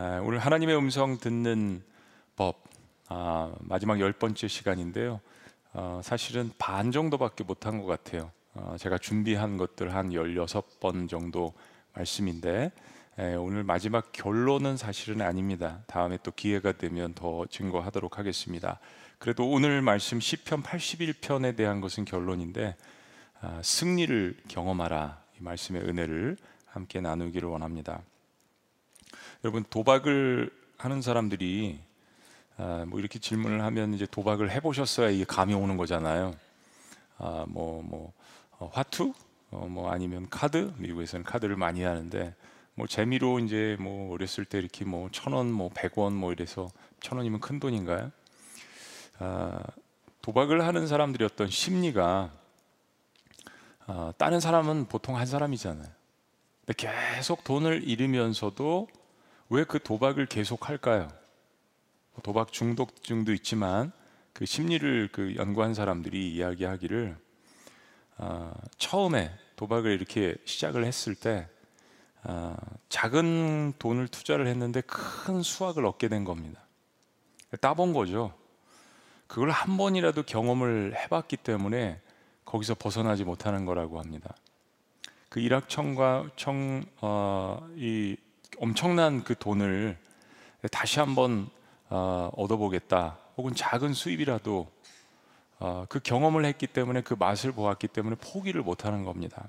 아, 오늘 하나님의 음성 듣는 법 아, 마지막 열 번째 시간인데요. 어, 사실은 반 정도밖에 못한 것 같아요. 어, 제가 준비한 것들 한 16번 정도 말씀인데 에, 오늘 마지막 결론은 사실은 아닙니다. 다음에 또 기회가 되면 더 증거하도록 하겠습니다. 그래도 오늘 말씀 시편 81편에 대한 것은 결론인데 아, 승리를 경험하라 이 말씀의 은혜를 함께 나누기를 원합니다. 여러분 도박을 하는 사람들이 아, 뭐 이렇게 질문을 하면 이제 도박을 해보셨어야 이게 감이 오는 거잖아요. 아, 뭐, 뭐, 어, 화투? 어, 뭐 아니면 카드? 미국에서는 카드를 많이 하는데 뭐 재미로 이제 뭐 어렸을 때 이렇게 뭐 천 원, 뭐 백 원 뭐 이래서 천 원이면 큰 돈인가요? 아, 도박을 하는 사람들이 어떤 심리가 아, 다른 사람은 보통 한 사람이잖아요. 근데 계속 돈을 잃으면서도 왜 그 도박을 계속 할까요? 도박 중독증도 있지만 그 심리를 그 연구한 사람들이 이야기하기를 어, 처음에 도박을 이렇게 시작을 했을 때 어, 작은 돈을 투자를 했는데 큰 수확을 얻게 된 겁니다. 따본 거죠. 그걸 한 번이라도 경험을 해봤기 때문에 거기서 벗어나지 못하는 거라고 합니다. 그 일확천과 청, 어, 이 엄청난 그 돈을 다시 한번 어, 얻어보겠다. 혹은 작은 수입이라도 어, 그 경험을 했기 때문에 그 맛을 보았기 때문에 포기를 못하는 겁니다.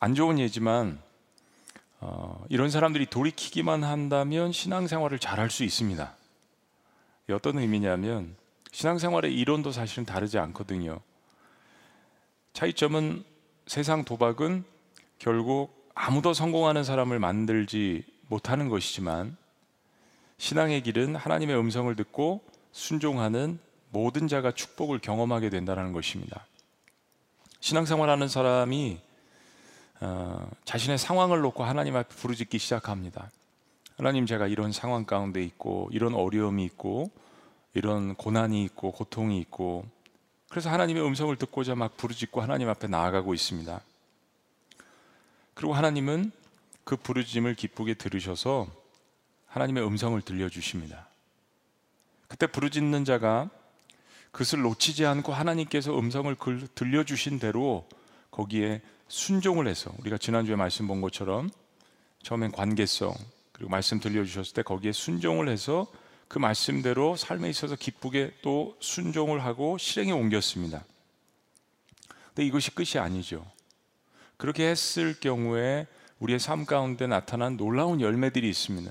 안 좋은 예지만 어, 이런 사람들이 돌이키기만 한다면 신앙생활을 잘할 수 있습니다. 어떤 의미냐면 신앙생활의 이론도 사실은 다르지 않거든요. 차이점은 세상 도박은 결국 아무도 성공하는 사람을 만들지 못하는 것이지만 신앙의 길은 하나님의 음성을 듣고 순종하는 모든 자가 축복을 경험하게 된다는 것입니다. 신앙생활하는 사람이 어, 자신의 상황을 놓고 하나님 앞에 부르짖기 시작합니다. 하나님 제가 이런 상황 가운데 있고 이런 어려움이 있고 이런 고난이 있고 고통이 있고 그래서 하나님의 음성을 듣고자 막 부르짖고 하나님 앞에 나아가고 있습니다. 그리고 하나님은 그 부르짖음을 기쁘게 들으셔서 하나님의 음성을 들려주십니다. 그때 부르짖는 자가 그것을 놓치지 않고 하나님께서 음성을 들려주신 대로 거기에 순종을 해서 우리가 지난주에 말씀 본 것처럼 처음엔 관계성 그리고 말씀 들려주셨을 때 거기에 순종을 해서 그 말씀대로 삶에 있어서 기쁘게 또 순종을 하고 실행에 옮겼습니다. 근데 이것이 끝이 아니죠. 그렇게 했을 경우에 우리의 삶 가운데 나타난 놀라운 열매들이 있습니다.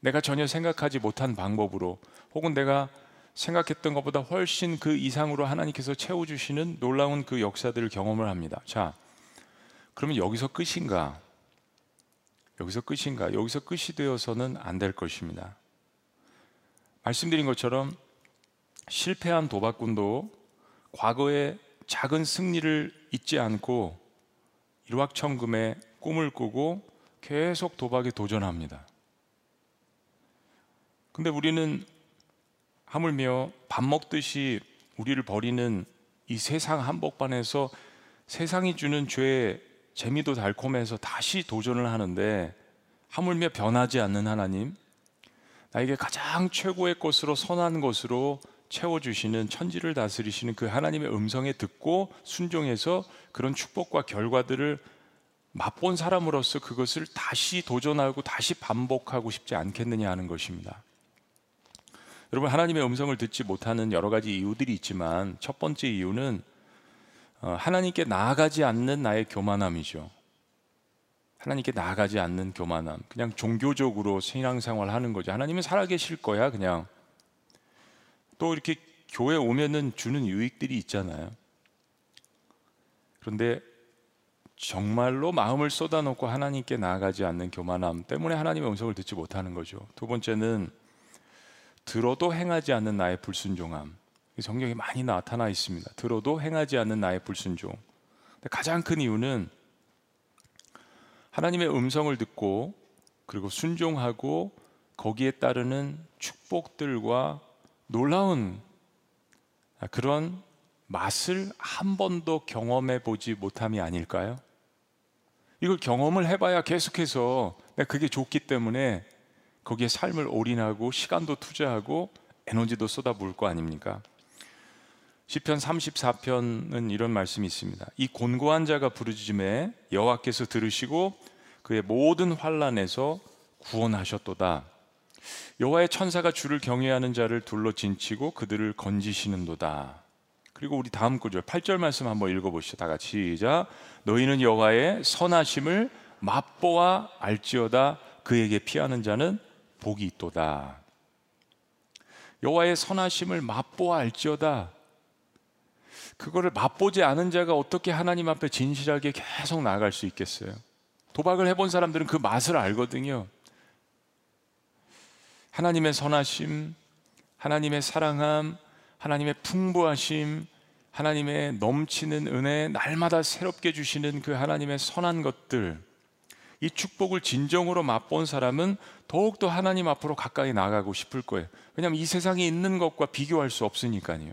내가 전혀 생각하지 못한 방법으로 혹은 내가 생각했던 것보다 훨씬 그 이상으로 하나님께서 채워주시는 놀라운 그 역사들을 경험을 합니다. 자, 그러면 여기서 끝인가? 여기서 끝인가? 여기서 끝이 되어서는 안 될 것입니다. 말씀드린 것처럼 실패한 도박꾼도 과거의 작은 승리를 잊지 않고 일확천금의 꿈을 꾸고 계속 도박에 도전합니다. 근데 우리는 하물며 밥 먹듯이 우리를 버리는 이 세상 한복판에서 세상이 주는 죄의 재미도 달콤해서 다시 도전을 하는데 하물며 변하지 않는 하나님, 나에게 가장 최고의 것으로 선한 것으로 채워주시는 천지를 다스리시는 그 하나님의 음성에 듣고 순종해서 그런 축복과 결과들을 맛본 사람으로서 그것을 다시 도전하고 다시 반복하고 싶지 않겠느냐 하는 것입니다. 여러분 하나님의 음성을 듣지 못하는 여러 가지 이유들이 있지만 첫 번째 이유는 어, 하나님께 나아가지 않는 나의 교만함이죠. 하나님께 나아가지 않는 교만함. 그냥 종교적으로 신앙생활 하는 거죠. 하나님은 살아계실 거야, 그냥. 또 이렇게 교회 오면은 주는 유익들이 있잖아요. 그런데 정말로 마음을 쏟아놓고 하나님께 나아가지 않는 교만함 때문에 하나님의 음성을 듣지 못하는 거죠. 두 번째는 들어도 행하지 않는 나의 불순종함. 성경에 많이 나타나 있습니다. 들어도 행하지 않는 나의 불순종. 가장 큰 이유는 하나님의 음성을 듣고 그리고 순종하고 거기에 따르는 축복들과 놀라운 그런 맛을 한 번도 경험해 보지 못함이 아닐까요? 이걸 경험을 해봐야 계속해서 그게 좋기 때문에 거기에 삶을 올인하고 시간도 투자하고 에너지도 쏟아부을 거 아닙니까? 시편 34편은 이런 말씀이 있습니다. 이 곤고한 자가 부르짖음에 여호와께서 들으시고 그의 모든 환란에서 구원하셨도다. 여호와의 천사가 주를 경외하는 자를 둘러 진치고 그들을 건지시는도다. 그리고 우리 다음 구절 8절 말씀 한번 읽어 보시죠. 다 같이 시작. 너희는 여호와의 선하심을 맛보아 알지어다. 그에게 피하는 자는 복이 있도다. 여호와의 선하심을 맛보아 알지어다. 그거를 맛보지 않은 자가 어떻게 하나님 앞에 진실하게 계속 나아갈 수 있겠어요? 도박을 해본 사람들은 그 맛을 알거든요. 하나님의 선하심, 하나님의 사랑함, 하나님의 풍부하심, 하나님의 넘치는 은혜, 날마다 새롭게 주시는 그 하나님의 선한 것들, 이 축복을 진정으로 맛본 사람은 더욱더 하나님 앞으로 가까이 나가고 싶을 거예요. 왜냐하면 이 세상에 있는 것과 비교할 수 없으니까요.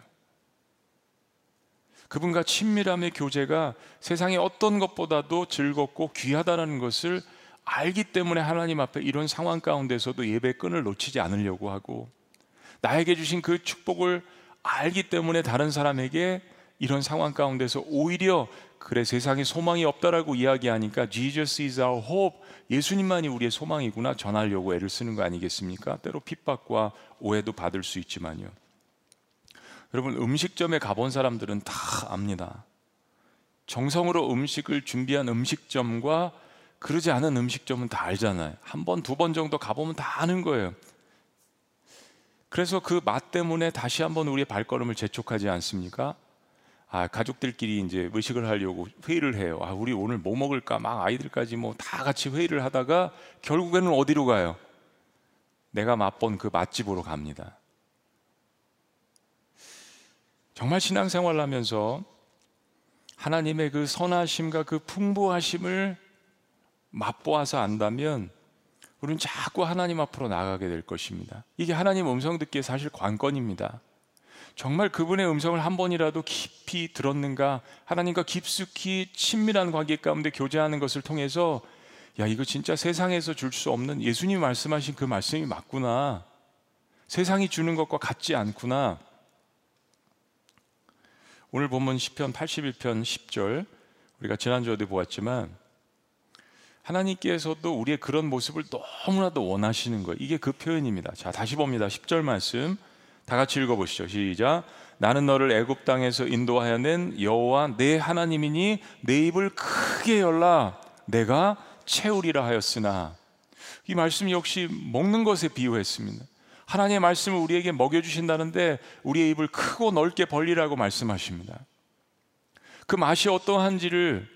그분과 친밀함의 교제가 세상의 어떤 것보다도 즐겁고 귀하다는 것을 알기 때문에 하나님 앞에 이런 상황 가운데서도 예배 끈을 놓치지 않으려고 하고 나에게 주신 그 축복을 알기 때문에 다른 사람에게 이런 상황 가운데서 오히려 그래 세상에 소망이 없다라고 이야기하니까 Jesus is our hope 예수님만이 우리의 소망이구나 전하려고 애를 쓰는 거 아니겠습니까? 때로 핍박과 오해도 받을 수 있지만요. 여러분 음식점에 가본 사람들은 다 압니다. 정성으로 음식을 준비한 음식점과 그러지 않은 음식점은 다 알잖아요. 한 번, 두 번 정도 가보면 다 아는 거예요. 그래서 그 맛 때문에 다시 한번 우리의 발걸음을 재촉하지 않습니까? 아, 가족들끼리 이제 의식을 하려고 회의를 해요. 아, 우리 오늘 뭐 먹을까? 막 아이들까지 뭐 다 같이 회의를 하다가 결국에는 어디로 가요? 내가 맛본 그 맛집으로 갑니다. 정말 신앙생활을 하면서 하나님의 그 선하심과 그 풍부하심을 맛보아서 안다면 우리는 자꾸 하나님 앞으로 나가게 될 것입니다. 이게 하나님 음성 듣기에 사실 관건입니다. 정말 그분의 음성을 한 번이라도 깊이 들었는가? 하나님과 깊숙이 친밀한 관계 가운데 교제하는 것을 통해서 야, 이거 진짜 세상에서 줄 수 없는 예수님 말씀하신 그 말씀이 맞구나. 세상이 주는 것과 같지 않구나. 오늘 본문 10편 81편 10절 우리가 지난주에도 보았지만 하나님께서도 우리의 그런 모습을 너무나도 원하시는 거예요. 이게 그 표현입니다. 자, 다시 봅니다. 10절 말씀. 다 같이 읽어 보시죠. 시작. 나는 너를 애굽 땅에서 인도하여 낸 여호와 내 하나님이니 내 입을 크게 열라 내가 채우리라 하였으나 이 말씀 역시 먹는 것에 비유했습니다. 하나님의 말씀을 우리에게 먹여 주신다는데 우리의 입을 크고 넓게 벌리라고 말씀하십니다. 그 맛이 어떠한지를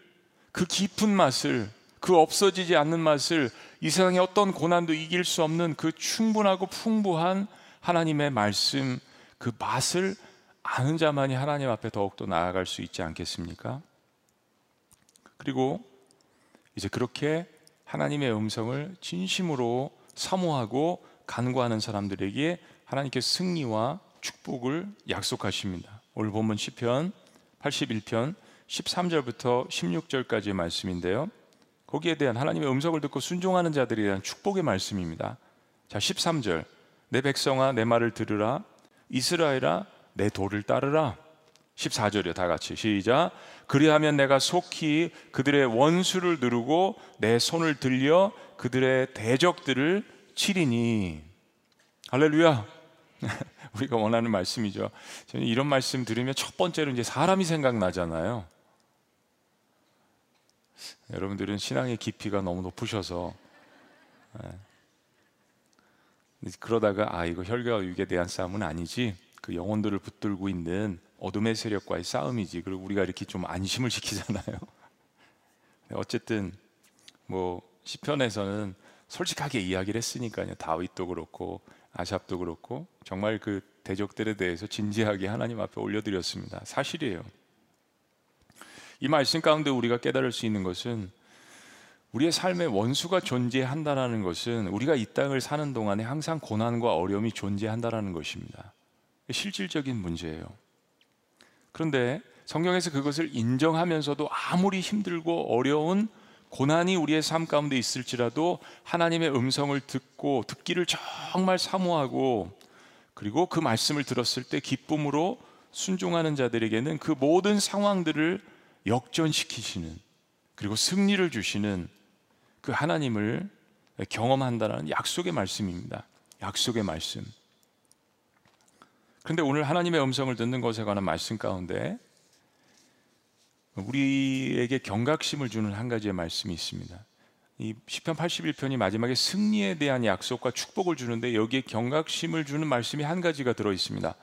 그 깊은 맛을 그 없어지지 않는 맛을 이 세상의 어떤 고난도 이길 수 없는 그 충분하고 풍부한 하나님의 말씀 그 맛을 아는 자만이 하나님 앞에 더욱더 나아갈 수 있지 않겠습니까? 그리고 이제 그렇게 하나님의 음성을 진심으로 사모하고 간구하는 사람들에게 하나님께서 승리와 축복을 약속하십니다. 오늘 본문 시편 81편 13절부터 16절까지의 말씀인데요. 거기에 대한 하나님의 음성을 듣고 순종하는 자들에 대한 축복의 말씀입니다. 자, 13절. 내 백성아 내 말을 들으라. 이스라엘아 내 도를 따르라. 14절이요. 다 같이 시작. 그리하면 내가 속히 그들의 원수를 누르고 내 손을 들려 그들의 대적들을 치리니 할렐루야. 우리가 원하는 말씀이죠. 저는 이런 말씀 들으면 첫 번째로 이제 사람이 생각나잖아요. 여러분들은 신앙의 깊이가 너무 높으셔서 예. 그러다가 아 이거 혈과 육에 대한 싸움은 아니지 그 영혼들을 붙들고 있는 어둠의 세력과의 싸움이지 그리고 우리가 이렇게 좀 안심을 시키잖아요. 어쨌든 뭐 시편에서는 솔직하게 이야기를 했으니까요. 다윗도 그렇고 아삽도 그렇고 정말 그 대적들에 대해서 진지하게 하나님 앞에 올려드렸습니다. 사실이에요. 이 말씀 가운데 우리가 깨달을 수 있는 것은 우리의 삶에 원수가 존재한다라는 것은 우리가 이 땅을 사는 동안에 항상 고난과 어려움이 존재한다라는 것입니다. 실질적인 문제예요. 그런데 성경에서 그것을 인정하면서도 아무리 힘들고 어려운 고난이 우리의 삶 가운데 있을지라도 하나님의 음성을 듣고 듣기를 정말 사모하고 그리고 그 말씀을 들었을 때 기쁨으로 순종하는 자들에게는 그 모든 상황들을 역전시키시는 그리고 승리를 주시는 그 하나님을 경험한다는 약속의 말씀입니다. 약속의 말씀. 그런데 오늘 하나님의 음성을 듣는 것에 관한 말씀 가운데 우리에게 경각심을 주는 한 가지의 말씀이 있습니다. 이 시편 81편이 마지막에 승리에 대한 약속과 축복을 주는데 여기에 경각심을 주는 말씀이 한 가지가 들어 있습니다.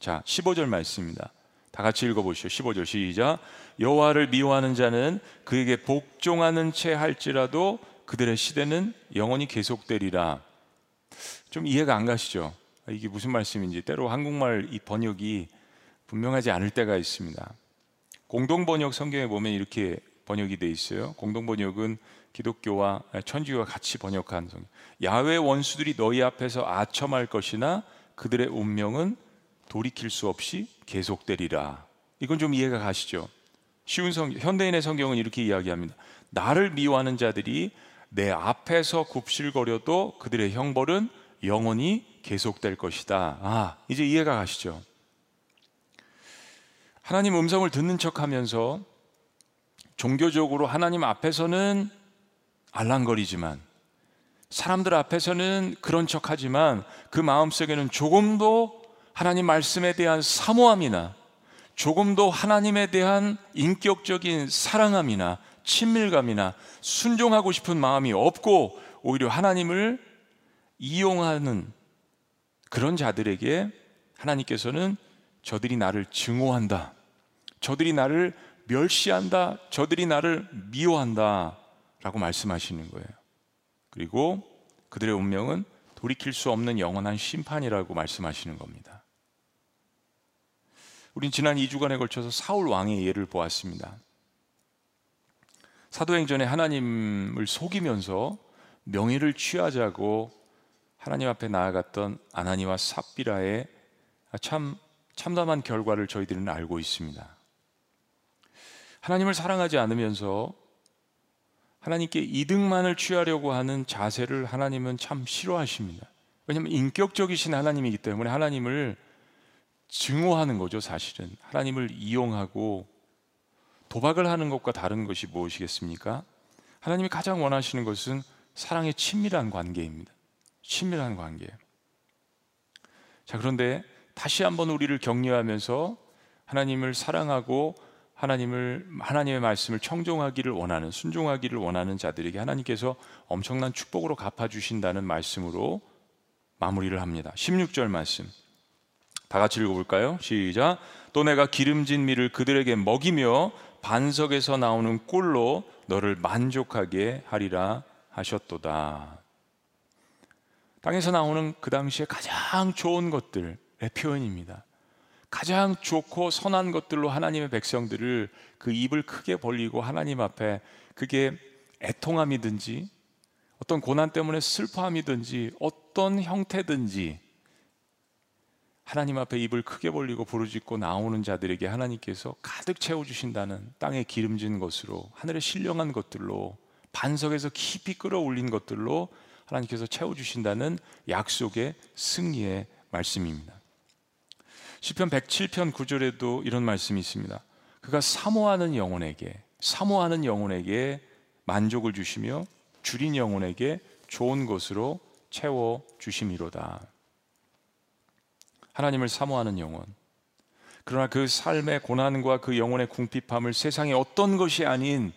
자, 15절 말씀입니다. 다 같이 읽어 보시죠. 15절 시작. 여호와를 미워하는 자는 그에게 복종하는 채 할지라도 그들의 시대는 영원히 계속되리라. 좀 이해가 안 가시죠? 이게 무슨 말씀인지 때로 한국말 이 번역이 분명하지 않을 때가 있습니다. 공동 번역 성경에 보면 이렇게 번역이 돼 있어요. 공동 번역은 기독교와 천주교가 같이 번역한 성경. 야외 원수들이 너희 앞에서 아첨할 것이나 그들의 운명은 돌이킬 수 없이 계속되리라. 이건 좀 이해가 가시죠? 쉬운 성 현대인의 성경은 이렇게 이야기합니다. 나를 미워하는 자들이 내 앞에서 굽실거려도 그들의 형벌은 영원히 계속될 것이다. 아, 이제 이해가 가시죠? 하나님 음성을 듣는 척 하면서 종교적으로 하나님 앞에서는 알랑거리지만 사람들 앞에서는 그런 척 하지만 그 마음속에는 조금도 하나님 말씀에 대한 사모함이나 조금도 하나님에 대한 인격적인 사랑함이나 친밀감이나 순종하고 싶은 마음이 없고 오히려 하나님을 이용하는 그런 자들에게 하나님께서는 저들이 나를 증오한다. 저들이 나를 멸시한다. 저들이 나를 미워한다. 라고 말씀하시는 거예요. 그리고 그들의 운명은 돌이킬 수 없는 영원한 심판이라고 말씀하시는 겁니다. 우린 지난 2주간에 걸쳐서 사울 왕의 예를 보았습니다. 사도행전에 하나님을 속이면서 명예를 취하자고 하나님 앞에 나아갔던 아나니와 삽비라의 참 참담한 결과를 저희들은 알고 있습니다. 하나님을 사랑하지 않으면서 하나님께 이득만을 취하려고 하는 자세를 하나님은 참 싫어하십니다. 왜냐하면 인격적이신 하나님이기 때문에 하나님을 증오하는 거죠, 사실은. 하나님을 이용하고 도박을 하는 것과 다른 것이 무엇이겠습니까? 하나님이 가장 원하시는 것은 사랑의 친밀한 관계입니다. 친밀한 관계. 자, 그런데 다시 한번 우리를 격려하면서 하나님을 사랑하고 하나님을 하나님의 말씀을 청종하기를 원하는 순종하기를 원하는 자들에게 하나님께서 엄청난 축복으로 갚아 주신다는 말씀으로 마무리를 합니다. 16절 말씀. 다 같이 읽어 볼까요? 시작. 또 내가 기름진 밀을 그들에게 먹이며 반석에서 나오는 꿀로 너를 만족하게 하리라 하셨도다. 땅에서 나오는 그 당시에 가장 좋은 것들, 표현입니다. 가장 좋고 선한 것들로 하나님의 백성들을 그 입을 크게 벌리고 하나님 앞에 그게 애통함이든지 어떤 고난 때문에 슬퍼함이든지 어떤 형태든지 하나님 앞에 입을 크게 벌리고 부르짖고 나오는 자들에게 하나님께서 가득 채워 주신다는 땅에 기름진 것으로 하늘에 신령한 것들로 반석에서 깊이 끌어올린 것들로 하나님께서 채워 주신다는 약속의 승리의 말씀입니다. 시편 107편 9절에도 이런 말씀이 있습니다. 그가 사모하는 영혼에게 사모하는 영혼에게 만족을 주시며 줄인 영혼에게 좋은 것으로 채워 주심이로다. 하나님을 사모하는 영혼. 그러나 그 삶의 고난과 그 영혼의 궁핍함을 세상의 어떤 것이 아닌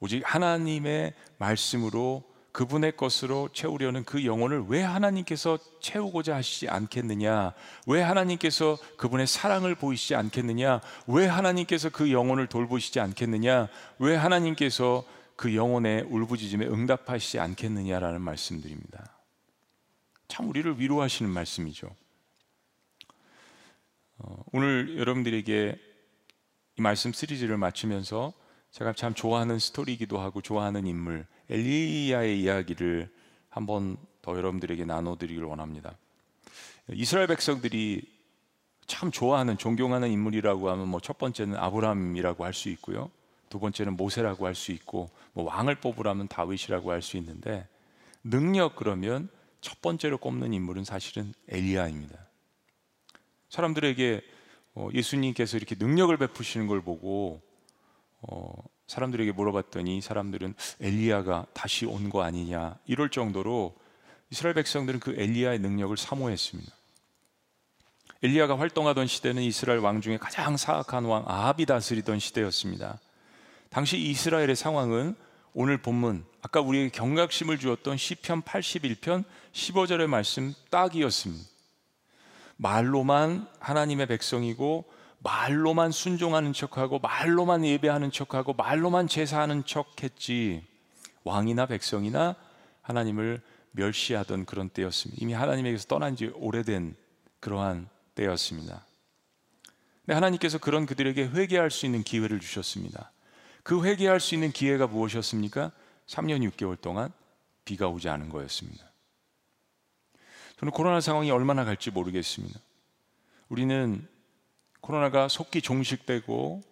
오직 하나님의 말씀으로 그분의 것으로 채우려는 그 영혼을 왜 하나님께서 채우고자 하시지 않겠느냐? 왜 하나님께서 그분의 사랑을 보이시지 않겠느냐? 왜 하나님께서 그 영혼을 돌보시지 않겠느냐? 왜 하나님께서 그 영혼의 울부짖음에 응답하시지 않겠느냐라는 말씀드립니다. 참 우리를 위로하시는 말씀이죠. 어, 오늘 여러분들에게 이 말씀 시리즈를 마치면서 제가 참 좋아하는 스토리이기도 하고 좋아하는 인물 엘리야의 이야기를 한번 더 여러분들에게 나눠드리길 원합니다. 이스라엘 백성들이 참 좋아하는 존경하는 인물이라고 하면 뭐 첫 번째는 아브라함이라고 할 수 있고요. 두 번째는 모세라고 할 수 있고 뭐 왕을 뽑으라면 다윗이라고 할 수 있는데 능력 그러면 첫 번째로 꼽는 인물은 사실은 엘리야입니다. 사람들에게 어, 예수님께서 이렇게 능력을 베푸시는 걸 보고 어, 사람들에게 물어봤더니 사람들은 엘리야가 다시 온 거 아니냐 이럴 정도로 이스라엘 백성들은 그 엘리야의 능력을 사모했습니다. 엘리야가 활동하던 시대는 이스라엘 왕 중에 가장 사악한 왕 아합이 다스리던 시대였습니다. 당시 이스라엘의 상황은 오늘 본문 아까 우리에게 경각심을 주었던 시편 81편 15절의 말씀 딱이었습니다. 말로만 하나님의 백성이고 말로만 순종하는 척하고 말로만 예배하는 척하고 말로만 제사하는 척했지 왕이나 백성이나 하나님을 멸시하던 그런 때였습니다. 이미 하나님에게서 떠난 지 오래된 그러한 때였습니다. 근데 하나님께서 그런 그들에게 회개할 수 있는 기회를 주셨습니다. 그 회개할 수 있는 기회가 무엇이었습니까? 3년 6개월 동안 비가 오지 않은 거였습니다. 저는 코로나 상황이 얼마나 갈지 모르겠습니다. 우리는 코로나가 속기 종식되고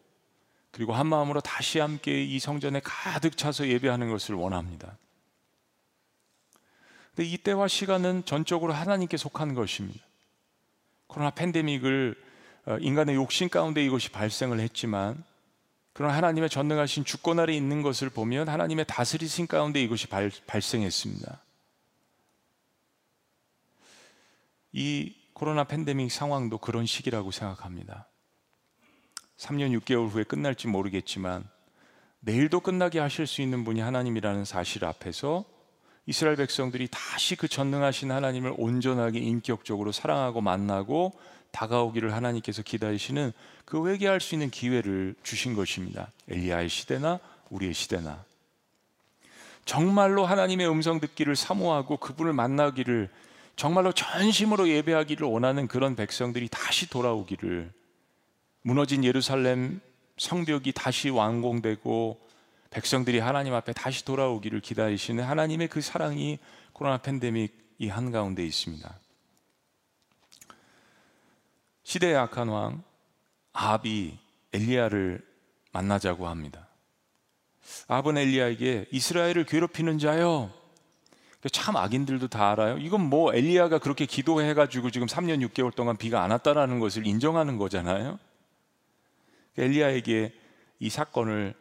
그리고 한 마음으로 다시 함께 이 성전에 가득 차서 예배하는 것을 원합니다. 근데 이 때와 시간은 전적으로 하나님께 속한 것입니다. 코로나 팬데믹을 어, 인간의 욕심 가운데 이것이 발생을 했지만 그러나 하나님의 전능하신 주권 아래 있는 것을 보면 하나님의 다스리신 가운데 이것이 발, 발생했습니다. 이 코로나 팬데믹 상황도 그런 시기라고 생각합니다. 3년 6개월 후에 끝날지 모르겠지만 내일도 끝나게 하실 수 있는 분이 하나님이라는 사실 앞에서 이스라엘 백성들이 다시 그 전능하신 하나님을 온전하게 인격적으로 사랑하고 만나고 다가오기를 하나님께서 기다리시는 그 회개할 수 있는 기회를 주신 것입니다. 엘리야의 시대나 우리의 시대나 정말로 하나님의 음성 듣기를 사모하고 그분을 만나기를 정말로 전심으로 예배하기를 원하는 그런 백성들이 다시 돌아오기를 무너진 예루살렘 성벽이 다시 완공되고 백성들이 하나님 앞에 다시 돌아오기를 기다리시는 하나님의 그 사랑이 코로나 팬데믹 이 한가운데 있습니다. 시대의 악한 왕 아합이 엘리야를 만나자고 합니다. 아합은 엘리야에게 이스라엘을 괴롭히는 자여 참 악인들도 다 알아요. 이건 뭐 엘리야가 그렇게 기도해 가지고 지금 3년 6개월 동안 비가 안 왔다라는 것을 인정하는 거잖아요. 엘리야에게 이 사건을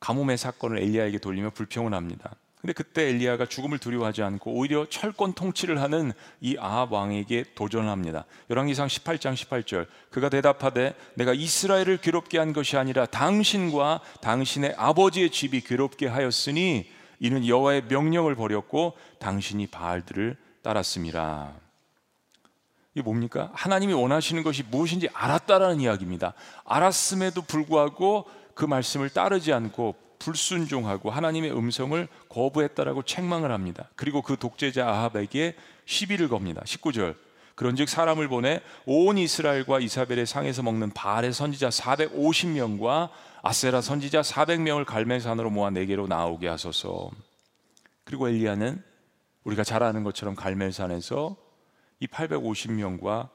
가뭄의 사건을 엘리야에게 돌리며 불평을 합니다. 근데 그때 엘리야가 죽음을 두려워하지 않고 오히려 철권 통치를 하는 이 아합 왕에게 도전합니다. 열왕기상 18장 18절 그가 대답하되 내가 이스라엘을 괴롭게 한 것이 아니라 당신과 당신의 아버지의 집이 괴롭게 하였으니 이는 여호와의 명령을 버렸고 당신이 바알들을 따랐습니다. 이게 뭡니까? 하나님이 원하시는 것이 무엇인지 알았다라는 이야기입니다. 알았음에도 불구하고 그 말씀을 따르지 않고 불순종하고 하나님의 음성을 거부했다라고 책망을 합니다. 그리고 그 독재자 아합에게 시비를 겁니다. 19절. 그런즉 사람을 보내 온 이스라엘과 이사벨의 상에서 먹는 바알의 선지자 450명과 아세라 선지자 400명을 갈멜산으로 모아 내게로 나오게 하소서. 그리고 엘리야는 우리가 잘 아는 것처럼 갈멜산에서 이 850명과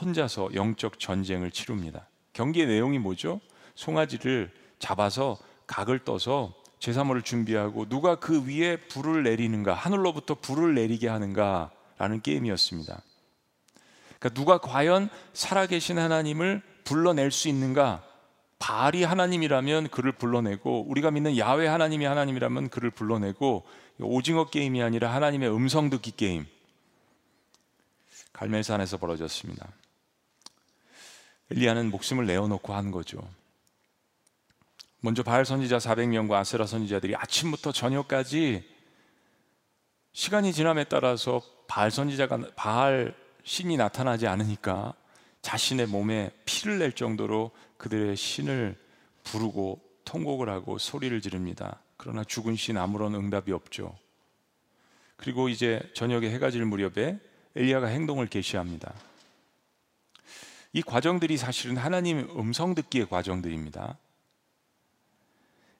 혼자서 영적 전쟁을 치릅니다. 경기의 내용이 뭐죠? 송아지를 잡아서 각을 떠서 제사물을 준비하고 누가 그 위에 불을 내리는가 하늘로부터 불을 내리게 하는가라는 게임이었습니다. 그러니까 누가 과연 살아계신 하나님을 불러낼 수 있는가? 바알이 하나님이라면 그를 불러내고 우리가 믿는 야훼 하나님이 하나님이라면 그를 불러내고 오징어 게임이 아니라 하나님의 음성 듣기 게임. 갈멜산에서 벌어졌습니다. 엘리야는 목숨을 내어놓고 한 거죠. 먼저 바알 선지자 400명과 아세라 선지자들이 아침부터 저녁까지 시간이 지남에 따라서 바알 선지자가 바알 신이 나타나지 않으니까 자신의 몸에 피를 낼 정도로 그들의 신을 부르고 통곡을 하고 소리를 지릅니다. 그러나 죽은 신 아무런 응답이 없죠. 그리고 이제 저녁에 해가 질 무렵에 엘리야가 행동을 개시합니다. 이 과정들이 사실은 하나님 음성 듣기의 과정들입니다.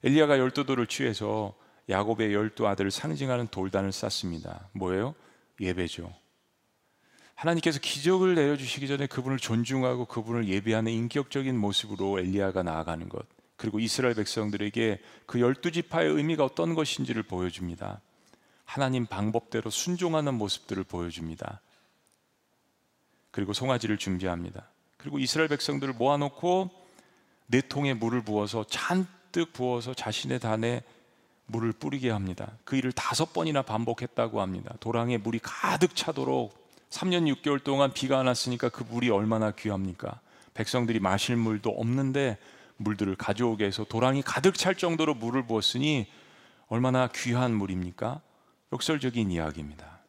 엘리야가 열두 돌을 취해서 야곱의 열두 아들을 상징하는 돌단을 쌓습니다. 뭐예요? 예배죠. 하나님께서 기적을 내려주시기 전에 그분을 존중하고 그분을 예배하는 인격적인 모습으로 엘리야가 나아가는 것. 그리고 이스라엘 백성들에게 그 열두 지파의 의미가 어떤 것인지를 보여줍니다. 하나님 방법대로 순종하는 모습들을 보여줍니다. 그리고 송아지를 준비합니다. 그리고 이스라엘 백성들을 모아놓고 네 통에 물을 부어서 잔뜩 부어서 자신의 단에 물을 뿌리게 합니다. 그 일을 다섯 번이나 반복했다고 합니다. 도랑에 물이 가득 차도록 3년 6개월 동안 비가 안 왔으니까 그 물이 얼마나 귀합니까? 백성들이 마실 물도 없는데 물들을 가져오게 해서 도랑이 가득 찰 정도로 물을 부었으니 얼마나 귀한 물입니까? 역설적인 이야기입니다.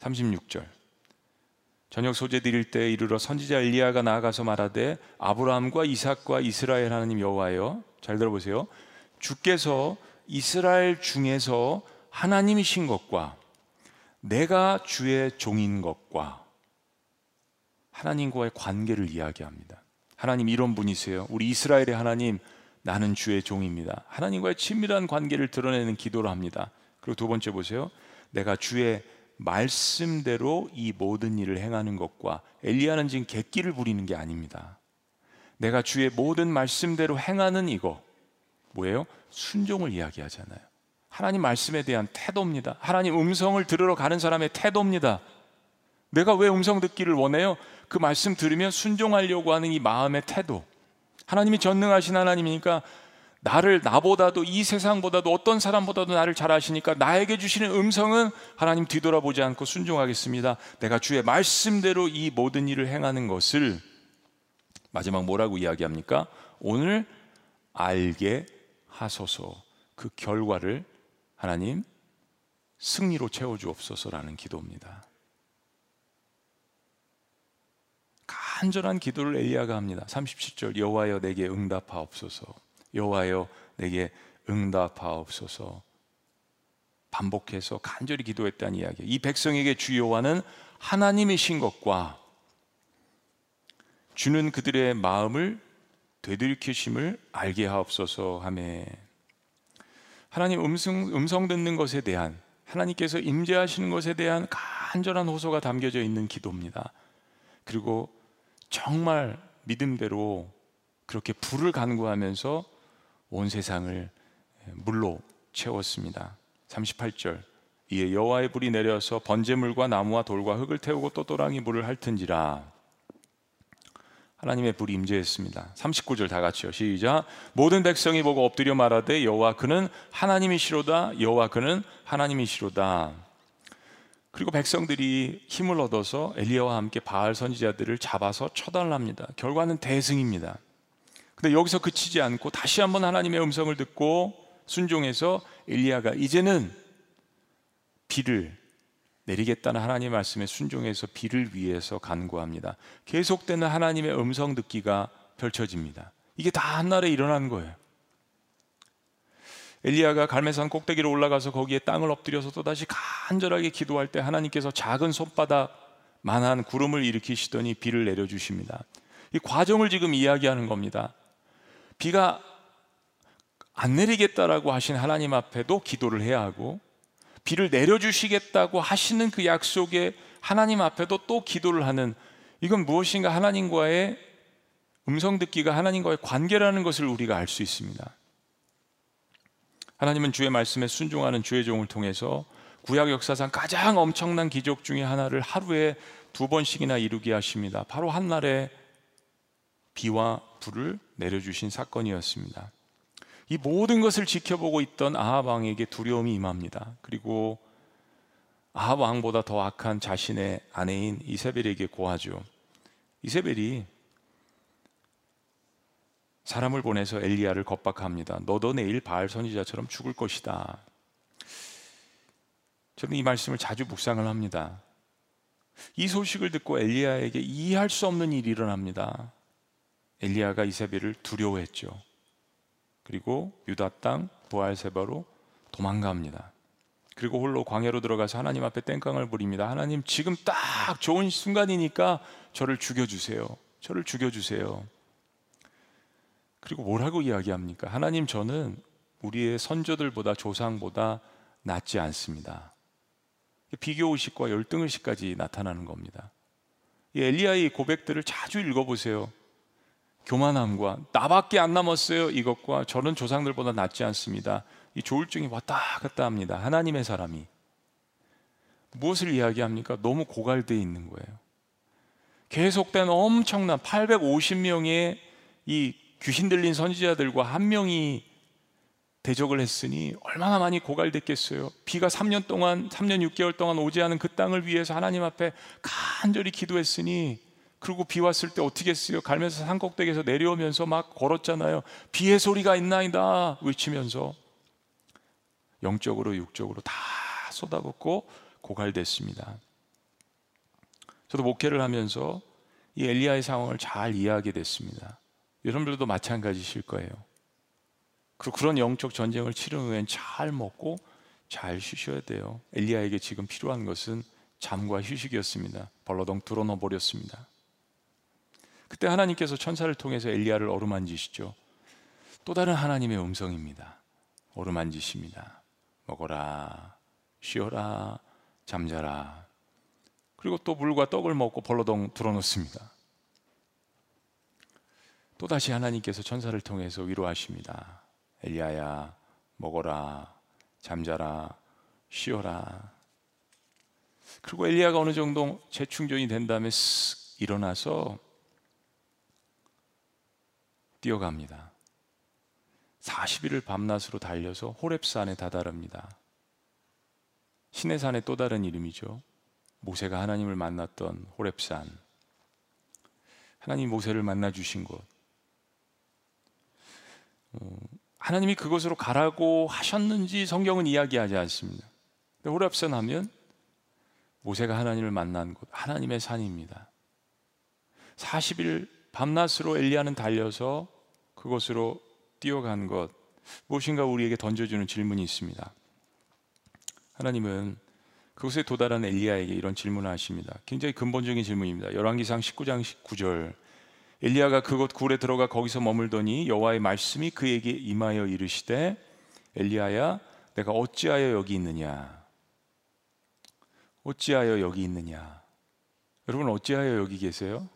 36절. 저녁 소재 드릴 때 이르러 선지자 엘리야가 나아가서 말하되 아브라함과 이삭과 이스라엘 하나님 여호와여 잘 들어보세요. 주께서 이스라엘 중에서 하나님이신 것과 내가 주의 종인 것과 하나님과의 관계를 이야기합니다. 하나님 이런 분이세요. 우리 이스라엘의 하나님, 나는 주의 종입니다. 하나님과의 친밀한 관계를 드러내는 기도를 합니다. 그리고 두 번째 보세요. 내가 주의 말씀대로 이 모든 일을 행하는 것과 엘리야는 지금 객기를 부리는 게 아닙니다. 내가 주의 모든 말씀대로 행하는 이거 뭐예요? 순종을 이야기하잖아요. 하나님 말씀에 대한 태도입니다. 하나님 음성을 들으러 가는 사람의 태도입니다. 내가 왜 음성 듣기를 원해요? 그 말씀 들으면 순종하려고 하는 이 마음의 태도. 하나님이 전능하신 하나님이니까 나를 나보다도 이 세상보다도 어떤 사람보다도 나를 잘 아시니까 나에게 주시는 음성은 하나님 뒤돌아보지 않고 순종하겠습니다. 내가 주의 말씀대로 이 모든 일을 행하는 것을 마지막 뭐라고 이야기합니까? 오늘 알게 하소서 그 결과를 하나님 승리로 채워 주옵소서라는 기도입니다. 간절한 기도를 엘리야가 합니다. 37절 여호와여 내게 응답하옵소서. 여호와여 내게 응답하옵소서. 반복해서 간절히 기도했다는 이야기. 이 백성에게 주 여호와는 하나님이신 것과 주는 그들의 마음을 되돌이키심을 알게 하옵소서 하매 하나님 음성, 음성 듣는 것에 대한 하나님께서 임재하시는 것에 대한 간절한 호소가 담겨져 있는 기도입니다. 그리고 정말 믿음대로 그렇게 불을 간구하면서 온 세상을 물로 채웠습니다. 38절 이에 여호와의 불이 내려서 번제물과 나무와 돌과 흙을 태우고 또 또랑이 물을 핥은지라 하나님의 불이 임재했습니다. 39절 다 같이요. 시작. 모든 백성이 보고 엎드려 말하되 여호와 그는 하나님이시로다. 여호와 그는 하나님이시로다. 그리고 백성들이 힘을 얻어서 엘리야와 함께 바알 선지자들을 잡아서 처단합니다. 결과는 대승입니다. 근데 여기서 그치지 않고 다시 한번 하나님의 음성을 듣고 순종해서 엘리야가 이제는 비를 내리겠다는 하나님의 말씀에 순종해서 비를 위해서 간구합니다. 계속되는 하나님의 음성 듣기가 펼쳐집니다. 이게 다 한날에 일어난 거예요. 엘리야가 갈매산 꼭대기로 올라가서 거기에 땅을 엎드려서 또다시 간절하게 기도할 때 하나님께서 작은 손바닥만한 구름을 일으키시더니 비를 내려주십니다. 이 과정을 지금 이야기하는 겁니다. 비가 안 내리겠다라고 하신 하나님 앞에도 기도를 해야 하고 비를 내려주시겠다고 하시는 그 약속에 하나님 앞에도 또 기도를 하는 이건 무엇인가 하나님과의 음성 듣기가 하나님과의 관계라는 것을 우리가 알 수 있습니다. 하나님은 주의 말씀에 순종하는 주의 종을 통해서 구약 역사상 가장 엄청난 기적 중의 하나를 하루에 두 번씩이나 이루게 하십니다. 바로 한날에 비와 불을 내려주신 사건이었습니다. 이 모든 것을 지켜보고 있던 아합 왕에게 두려움이 임합니다. 그리고 아합 왕보다 더 악한 자신의 아내인 이세벨에게 고하죠. 이세벨이 사람을 보내서 엘리야를 겁박합니다. 너도 내일 바알 선지자처럼 죽을 것이다. 저는 이 말씀을 자주 묵상을 합니다. 이 소식을 듣고 엘리야에게 이해할 수 없는 일이 일어납니다. 엘리야가 이세벨을 두려워했죠. 그리고 유다 땅 부알세바로 도망갑니다. 그리고 홀로 광야로 들어가서 하나님 앞에 땡깡을 부립니다. 하나님 지금 딱 좋은 순간이니까 저를 죽여주세요. 저를 죽여주세요. 그리고 뭐라고 이야기합니까? 하나님 저는 우리의 선조들보다 조상보다 낫지 않습니다. 비교 의식과 열등 의식까지 나타나는 겁니다. 이 엘리야의 고백들을 자주 읽어보세요. 교만함과 나밖에 안 남았어요. 이것과 저는 조상들보다 낫지 않습니다. 이 조울증이 왔다 갔다 합니다. 하나님의 사람이 무엇을 이야기합니까? 너무 고갈되어 있는 거예요. 계속된 엄청난 850명의 이 귀신 들린 선지자들과 한 명이 대적을 했으니 얼마나 많이 고갈됐겠어요. 비가 3년 동안 3년 6개월 동안 오지 않은 그 땅을 위해서 하나님 앞에 간절히 기도했으니 그리고 비 왔을 때 어떻게 했어요? 갈면서 산꼭대기에서 내려오면서 막 걸었잖아요. 비의 소리가 있나이다 외치면서 영적으로 육적으로 다 쏟아붓고 고갈됐습니다. 저도 목회를 하면서 이 엘리야의 상황을 잘 이해하게 됐습니다. 여러분들도 마찬가지실 거예요. 그런 영적 전쟁을 치른 후엔 잘 먹고 잘 쉬셔야 돼요. 엘리야에게 지금 필요한 것은 잠과 휴식이었습니다. 벌러덩 드러넣어 버렸습니다. 그때 하나님께서 천사를 통해서 엘리야를 어루만지시죠. 또 다른 하나님의 음성입니다. 어루만지십니다. 먹어라, 쉬어라, 잠자라. 그리고 또 물과 떡을 먹고 벌러덩 드러놓습니다. 또다시 하나님께서 천사를 통해서 위로하십니다. 엘리야야, 먹어라, 잠자라, 쉬어라. 그리고 엘리야가 어느 정도 재충전이 된 다음에 쓱 일어나서 뛰어갑니다. 40일을 밤낮으로 달려서 호랩산에 다다릅니다. 신의 산의 또 다른 이름이죠. 모세가 하나님을 만났던 호랩산. 하나님 모세를 만나 주신 곳. 어, 하나님이 그곳으로 가라고 하셨는지 성경은 이야기하지 않습니다. 호랍산 하면 모세가 하나님을 만난 곳, 하나님의 산입니다. 40일 밤낮으로 엘리야는 달려서 그곳으로 뛰어간 것, 무엇인가 우리에게 던져주는 질문이 있습니다. 하나님은 그곳에 도달한 엘리야에게 이런 질문을 하십니다. 굉장히 근본적인 질문입니다. 열왕기상 19장 19절. 엘리야가 그곳 굴에 들어가 거기서 머물더니 여호와의 말씀이 그에게 임하여 이르시되 엘리야야 내가 어찌하여 여기 있느냐 어찌하여 여기 있느냐 여러분 어찌하여 여기 계세요?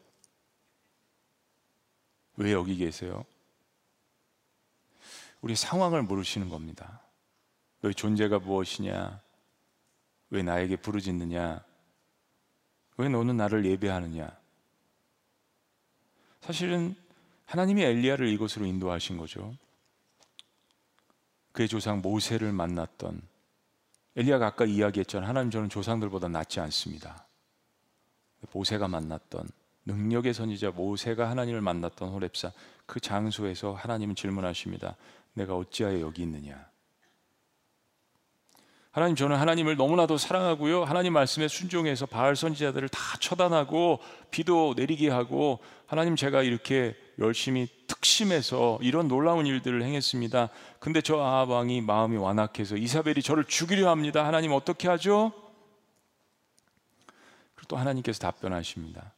왜 여기 계세요? 우리 상황을 모르시는 겁니다. 너의 존재가 무엇이냐? 왜 나에게 부르짖느냐? 왜 너는 나를 예배하느냐? 사실은 하나님이 엘리야를 이곳으로 인도하신 거죠. 그의 조상 모세를 만났던 엘리야가 아까 이야기했잖아 하나님 저는 조상들보다 낫지 않습니다. 모세가 만났던 능력의 선지자 모세가 하나님을 만났던 호렙산 그 장소에서 하나님은 질문하십니다. 내가 어찌하여 여기 있느냐? 하나님 저는 하나님을 너무나도 사랑하고요. 하나님 말씀에 순종해서 바알 선지자들을 다 처단하고 비도 내리게 하고 하나님 제가 이렇게 열심히 특심해서 이런 놀라운 일들을 행했습니다. 근데 저 아합 왕이 마음이 완악해서 이사벨이 저를 죽이려 합니다. 하나님 어떻게 하죠? 그리고 또 하나님께서 답변하십니다.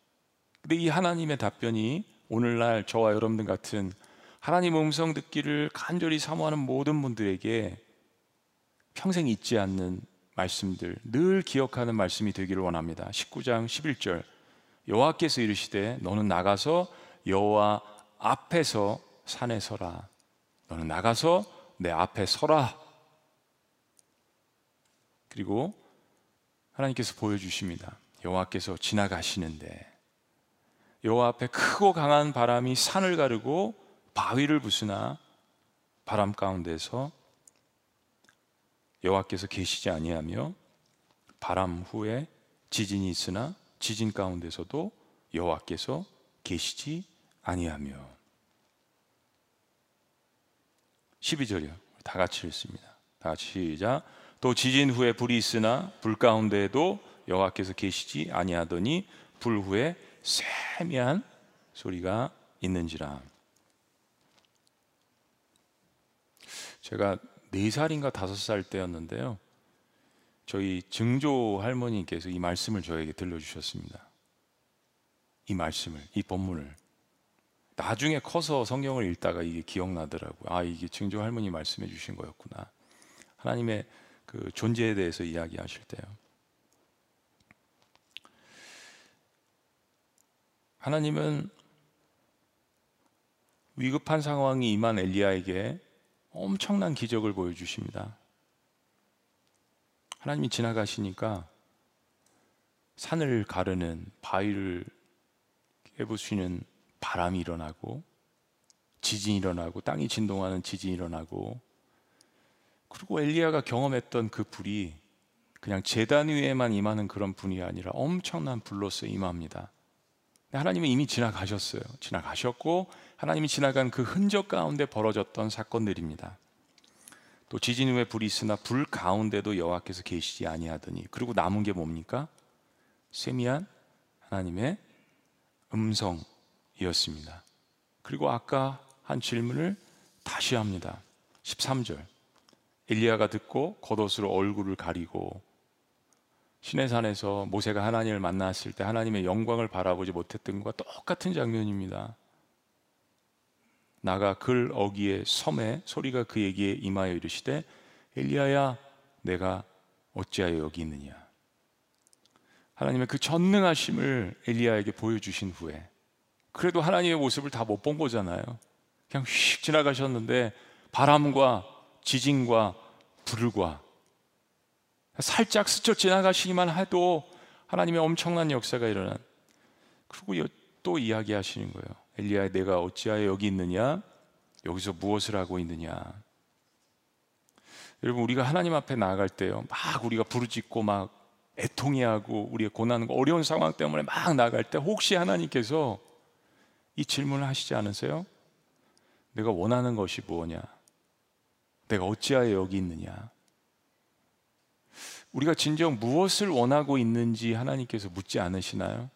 근데 이 하나님의 답변이 오늘날 저와 여러분들 같은 하나님 음성 듣기를 간절히 사모하는 모든 분들에게 평생 잊지 않는 말씀들, 늘 기억하는 말씀이 되기를 원합니다. 19장 11절. 여호와께서 이르시되 너는 나가서 여호와 앞에서 산에 서라. 너는 나가서 내 앞에 서라. 그리고 하나님께서 보여주십니다. 여호와께서 지나가시는데 여호와 앞에 크고 강한 바람이 산을 가르고 바위를 부수나 바람 가운데서 여호와께서 계시지 아니하며 바람 후에 지진이 있으나 지진 가운데서도 여호와께서 계시지 아니하며 12절이요. 다 같이 읽습니다. 다 같이 시작. 또 지진 후에 불이 있으나 불 가운데에도 여호와께서 계시지 아니하더니 불 후에 세미한 소리가 있는지라. 제가 네 살인가 다섯 살 때였는데요. 저희 증조 할머니께서 이 말씀을 저에게 들려주셨습니다. 이 말씀을, 이 본문을. 나중에 커서 성경을 읽다가 이게 기억나더라고요. 아, 이게 증조 할머니 말씀해 주신 거였구나. 하나님의 그 존재에 대해서 이야기하실 때요. 하나님은 위급한 상황이 임한 엘리야에게 엄청난 기적을 보여주십니다. 하나님이 지나가시니까 산을 가르는 바위를 깨부수는 바람이 일어나고 지진이 일어나고 땅이 진동하는 지진이 일어나고 그리고 엘리야가 경험했던 그 불이 그냥 재단 위에만 임하는 그런 분이 아니라 엄청난 불로서 임합니다. 하나님은 이미 지나가셨어요. 지나가셨고 하나님이 지나간 그 흔적 가운데 벌어졌던 사건들입니다. 또 지진 후에 불이 있으나 불 가운데도 여호와께서 계시지 아니하더니 그리고 남은 게 뭡니까? 세미한 하나님의 음성이었습니다. 그리고 아까 한 질문을 다시 합니다. 13절. 엘리야가 듣고 겉옷으로 얼굴을 가리고 시내산에서 모세가 하나님을 만났을 때 하나님의 영광을 바라보지 못했던 것과 똑같은 장면입니다. 나가 글 어기의 섬에 소리가 그에게 임하여 이르시되 엘리야야 내가 어찌하여 여기 있느냐 하나님의 그 전능하심을 엘리야에게 보여주신 후에 그래도 하나님의 모습을 다 못 본 거잖아요. 그냥 휙 지나가셨는데 바람과 지진과 불과 살짝 스쳐 지나가시기만 해도 하나님의 엄청난 역사가 일어난 그리고 또 이야기하시는 거예요. 엘리야 내가 어찌하여 여기 있느냐? 여기서 무엇을 하고 있느냐? 여러분 우리가 하나님 앞에 나아갈 때요. 막 우리가 부르짖고 막 애통해하고 우리의 고난과 어려운 상황 때문에 막 나갈 때 혹시 하나님께서 이 질문을 하시지 않으세요? 내가 원하는 것이 무엇냐? 내가 어찌하여 여기 있느냐? 우리가 진정 무엇을 원하고 있는지 하나님께서 묻지 않으시나요?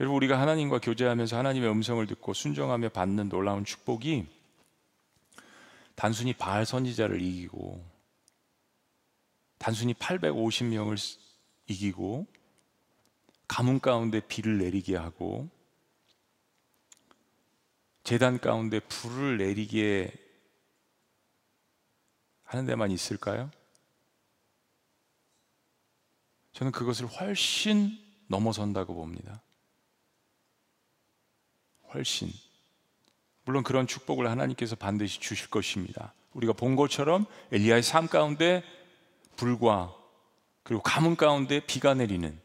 여러분 우리가 하나님과 교제하면서 하나님의 음성을 듣고 순종하며 받는 놀라운 축복이 단순히 바알 선지자를 이기고 단순히 850명을 이기고 가문 가운데 비를 내리게 하고 재단 가운데 불을 내리게 하는 데만 있을까요? 저는 그것을 훨씬 넘어선다고 봅니다. 훨씬. 물론 그런 축복을 하나님께서 반드시 주실 것입니다. 우리가 본 것처럼 엘리야의 삶 가운데 불과 그리고 가뭄 가운데 비가 내리는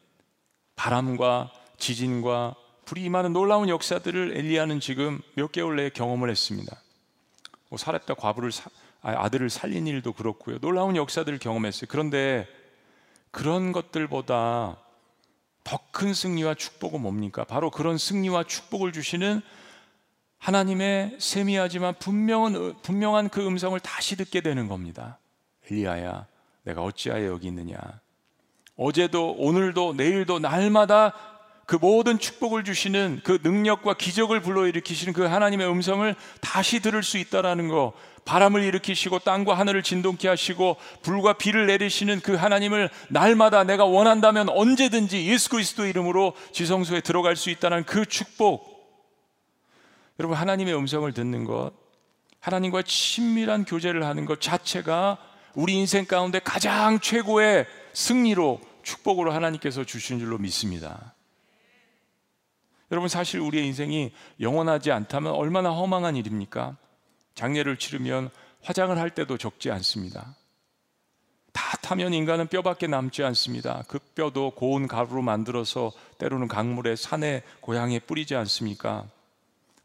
바람과 지진과 불이 임하는 놀라운 역사들을 엘리야는 지금 몇 개월 내에 경험을 했습니다. 뭐 사렙다 과부를 사, 아들을 살린 일도 그렇고요. 놀라운 역사들을 경험했어요. 그런데 그런 것들보다 더 큰 승리와 축복은 뭡니까? 바로 그런 승리와 축복을 주시는 하나님의 세미하지만 분명한, 분명한 그 음성을 다시 듣게 되는 겁니다. 엘리야야, 내가 어찌하여 여기 있느냐? 어제도 오늘도 내일도 날마다 그 모든 축복을 주시는 그 능력과 기적을 불러일으키시는 그 하나님의 음성을 다시 들을 수 있다라는 거. 바람을 일으키시고 땅과 하늘을 진동케 하시고 불과 비를 내리시는 그 하나님을 날마다 내가 원한다면 언제든지 예수 그리스도 이름으로 지성소에 들어갈 수 있다는 그 축복. 여러분 하나님의 음성을 듣는 것, 하나님과 친밀한 교제를 하는 것 자체가 우리 인생 가운데 가장 최고의 승리로 축복으로 하나님께서 주신 줄로 믿습니다. 여러분 사실 우리의 인생이 영원하지 않다면 얼마나 허망한 일입니까? 장례를 치르면 화장을 할 때도 적지 않습니다. 다 타면 인간은 뼈밖에 남지 않습니다. 그 뼈도 고운 가루로 만들어서 때로는 강물에 산에 고향에 뿌리지 않습니까?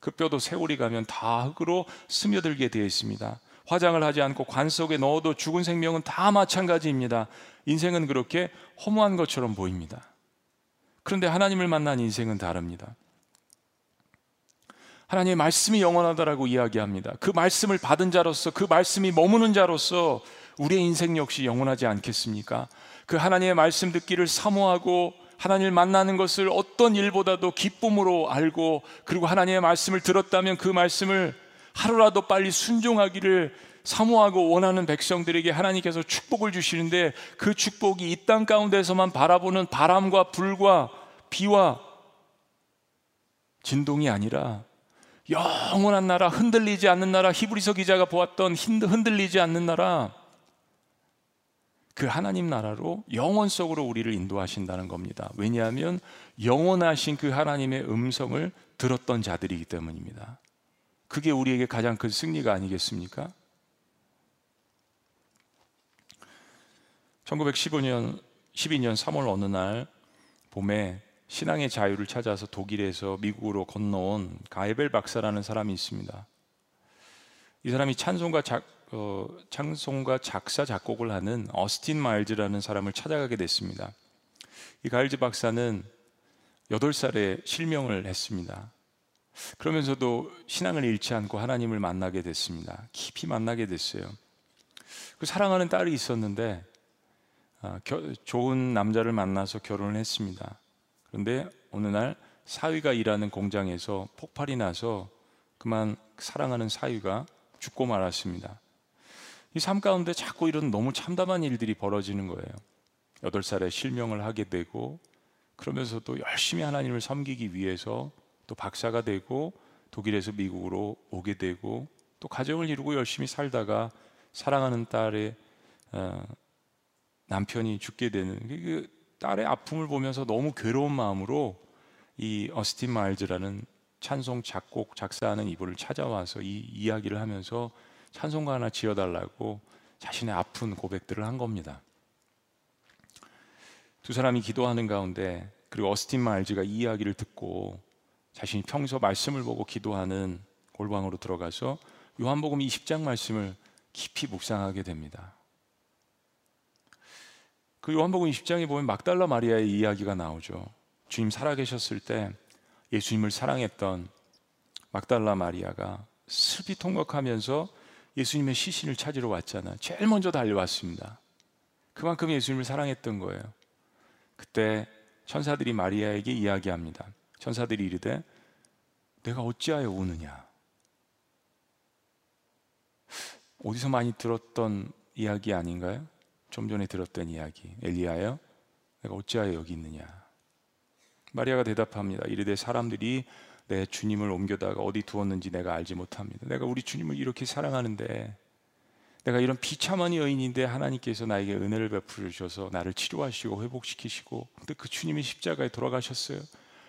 그 뼈도 세월이 가면 다 흙으로 스며들게 되어 있습니다. 화장을 하지 않고 관 속에 넣어도 죽은 생명은 다 마찬가지입니다. 인생은 그렇게 허무한 것처럼 보입니다. 그런데 하나님을 만난 인생은 다릅니다. 하나님의 말씀이 영원하다라고 이야기합니다. 그 말씀을 받은 자로서 그 말씀이 머무는 자로서 우리의 인생 역시 영원하지 않겠습니까? 그 하나님의 말씀 듣기를 사모하고 하나님을 만나는 것을 어떤 일보다도 기쁨으로 알고 그리고 하나님의 말씀을 들었다면 그 말씀을 하루라도 빨리 순종하기를 사모하고 원하는 백성들에게 하나님께서 축복을 주시는데 그 축복이 이 땅 가운데서만 바라보는 바람과 불과 비와 진동이 아니라 영원한 나라, 흔들리지 않는 나라, 히브리서 기자가 보았던 흔들리지 않는 나라, 그 하나님 나라로 영원 속으로 우리를 인도하신다는 겁니다. 왜냐하면 영원하신 그 하나님의 음성을 들었던 자들이기 때문입니다. 그게 우리에게 가장 큰 승리가 아니겠습니까? 1915년 12년 3월 어느 날 봄에 신앙의 자유를 찾아서 독일에서 미국으로 건너온 가에벨 박사라는 사람이 있습니다. 이 사람이 찬송가 작, 어, 찬송가 작사 작곡을 하는 어스틴 마일즈라는 사람을 찾아가게 됐습니다. 이 가일즈 박사는 8살에 실명을 했습니다. 그러면서도 신앙을 잃지 않고 하나님을 만나게 됐습니다. 깊이 만나게 됐어요. 그 사랑하는 딸이 있었는데 아, 좋은 남자를 만나서 결혼을 했습니다. 그런데 어느 날 사위가 일하는 공장에서 폭발이 나서 그만 사랑하는 사위가 죽고 말았습니다. 이 삶 가운데 자꾸 이런 너무 참담한 일들이 벌어지는 거예요. 8살에 실명을 하게 되고 그러면서도 열심히 하나님을 섬기기 위해서 또 박사가 되고 독일에서 미국으로 오게 되고 또 가정을 이루고 열심히 살다가 사랑하는 딸의 어, 남편이 죽게 되는 그 딸의 아픔을 보면서 너무 괴로운 마음으로 이 어스틴 마일즈라는 찬송 작곡 작사하는 이분을 찾아와서 이 이야기를 하면서 찬송가 하나 지어달라고 자신의 아픈 고백들을 한 겁니다. 두 사람이 기도하는 가운데 그리고 어스틴 마일즈가 이 이야기를 듣고 자신이 평소 말씀을 보고 기도하는 골방으로 들어가서 요한복음 20장 말씀을 깊이 묵상하게 됩니다. 그 요한복음 20장에 보면 막달라 마리아의 이야기가 나오죠. 주님 살아계셨을 때 예수님을 사랑했던 막달라 마리아가 슬피 통곡하면서 예수님의 시신을 찾으러 왔잖아. 제일 먼저 달려왔습니다. 그만큼 예수님을 사랑했던 거예요. 그때 천사들이 마리아에게 이야기합니다. 천사들이 이르되 내가 어찌하여 우느냐? 어디서 많이 들었던 이야기 아닌가요? 좀 전에 들었던 이야기. 엘리야여 내가 어찌하여 여기 있느냐? 마리아가 대답합니다. 이르되 사람들이 내 주님을 옮겨다가 어디 두었는지 내가 알지 못합니다. 내가 우리 주님을 이렇게 사랑하는데 내가 이런 비참한 여인인데 하나님께서 나에게 은혜를 베풀어 주셔서 나를 치료하시고 회복시키시고 근데 그 주님이 십자가에 돌아가셨어요.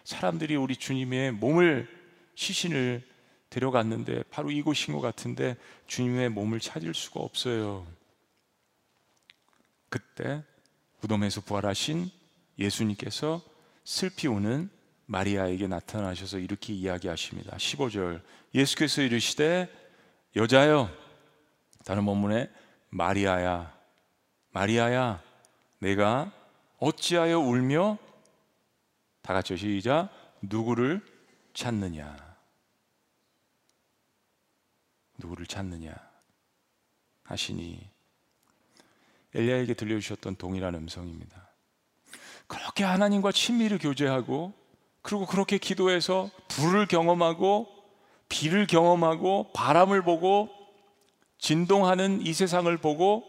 사람들이 우리 주님의 몸을 시신을 데려갔는데 바로 이곳인 것 같은데 주님의 몸을 찾을 수가 없어요 그때 무덤에서 부활하신 예수님께서 슬피 우는 마리아에게 나타나셔서 이렇게 이야기하십니다. 15절 예수께서 이르시되 여자여 다른 본문에 마리아야 마리아야 내가 어찌하여 울며 다 같이 시작. 누구를 찾느냐? 누구를 찾느냐? 하시니 엘리야에게 들려주셨던 동일한 음성입니다. 그렇게 하나님과 친밀히 교제하고 그리고 그렇게 기도해서 불을 경험하고 비를 경험하고 바람을 보고 진동하는 이 세상을 보고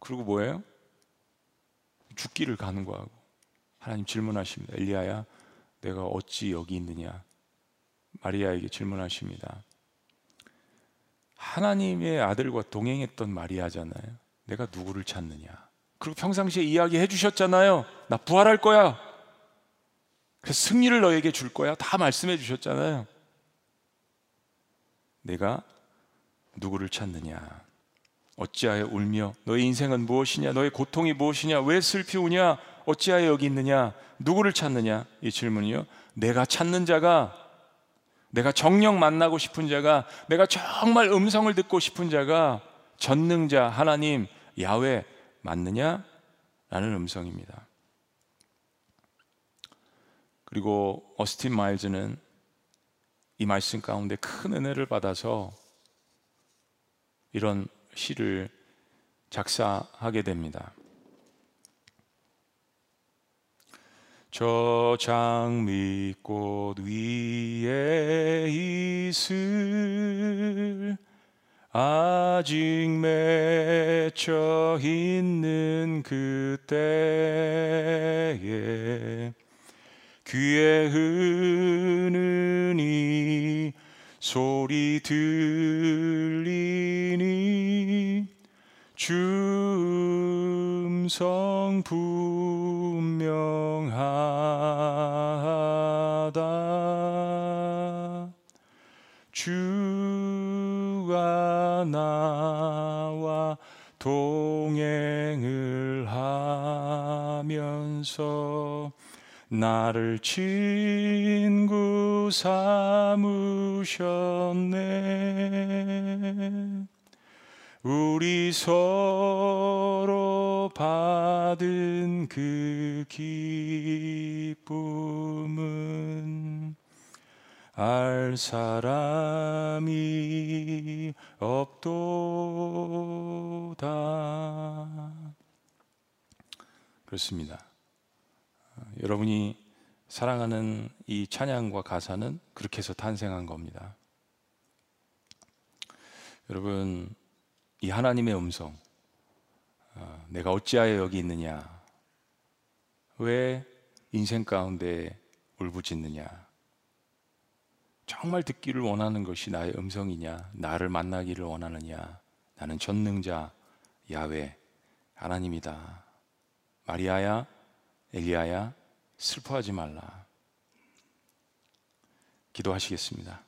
그리고 뭐예요? 죽기를 간구하고 하나님 질문하십니다. 엘리야야, 내가 어찌 여기 있느냐? 마리아에게 질문하십니다. 하나님의 아들과 동행했던 마리아잖아요. 내가 누구를 찾느냐. 그리고 평상시에 이야기해 주셨잖아요. 나 부활할 거야. 그래서 승리를 너에게 줄 거야. 다 말씀해 주셨잖아요. 내가 누구를 찾느냐. 어찌하여 울며 너의 인생은 무엇이냐? 너의 고통이 무엇이냐? 왜 슬피 우냐? 어찌하여 여기 있느냐? 누구를 찾느냐? 이 질문이요. 내가 찾는 자가 내가 정령 만나고 싶은 자가 내가 정말 음성을 듣고 싶은 자가 전능자 하나님 야외 맞느냐? 라는 음성입니다. 그리고 어스틴 마일즈는 이 말씀 가운데 큰 은혜를 받아서 이런 시를 작사하게 됩니다. 저 장미꽃 위에 있을 아직 맺혀 있는 그때에 귀에 이 소리 들리니 주음성 분명하다 하면서 나를 친구 삼으셨네 우리 서로 받은 그 기쁨은 알 사람이 없도다. 그렇습니다. 여러분이 사랑하는 이 찬양과 가사는 그렇게 해서 탄생한 겁니다. 여러분, 이 하나님의 음성, 어, 내가 어찌하여 여기 있느냐? 왜 인생 가운데 울부짖느냐? 정말 듣기를 원하는 것이 나의 음성이냐? 나를 만나기를 원하느냐? 나는 전능자 야외 하나님이다. 마리아야, 엘리야야, 슬퍼하지 말라. 기도하시겠습니다.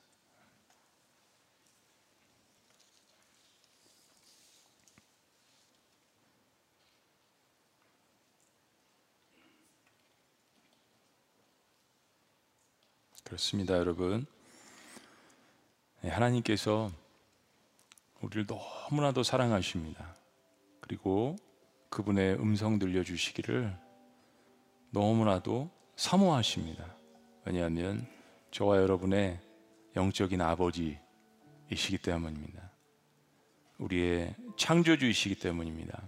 그렇습니다, 여러분. 네, 하나님께서 우리를 너무나도 사랑하십니다. 그리고 그분의 음성 들려주시기를 너무나도 사모하십니다. 왜냐하면 저와 여러분의 영적인 아버지이시기 때문입니다. 우리의 창조주이시기 때문입니다.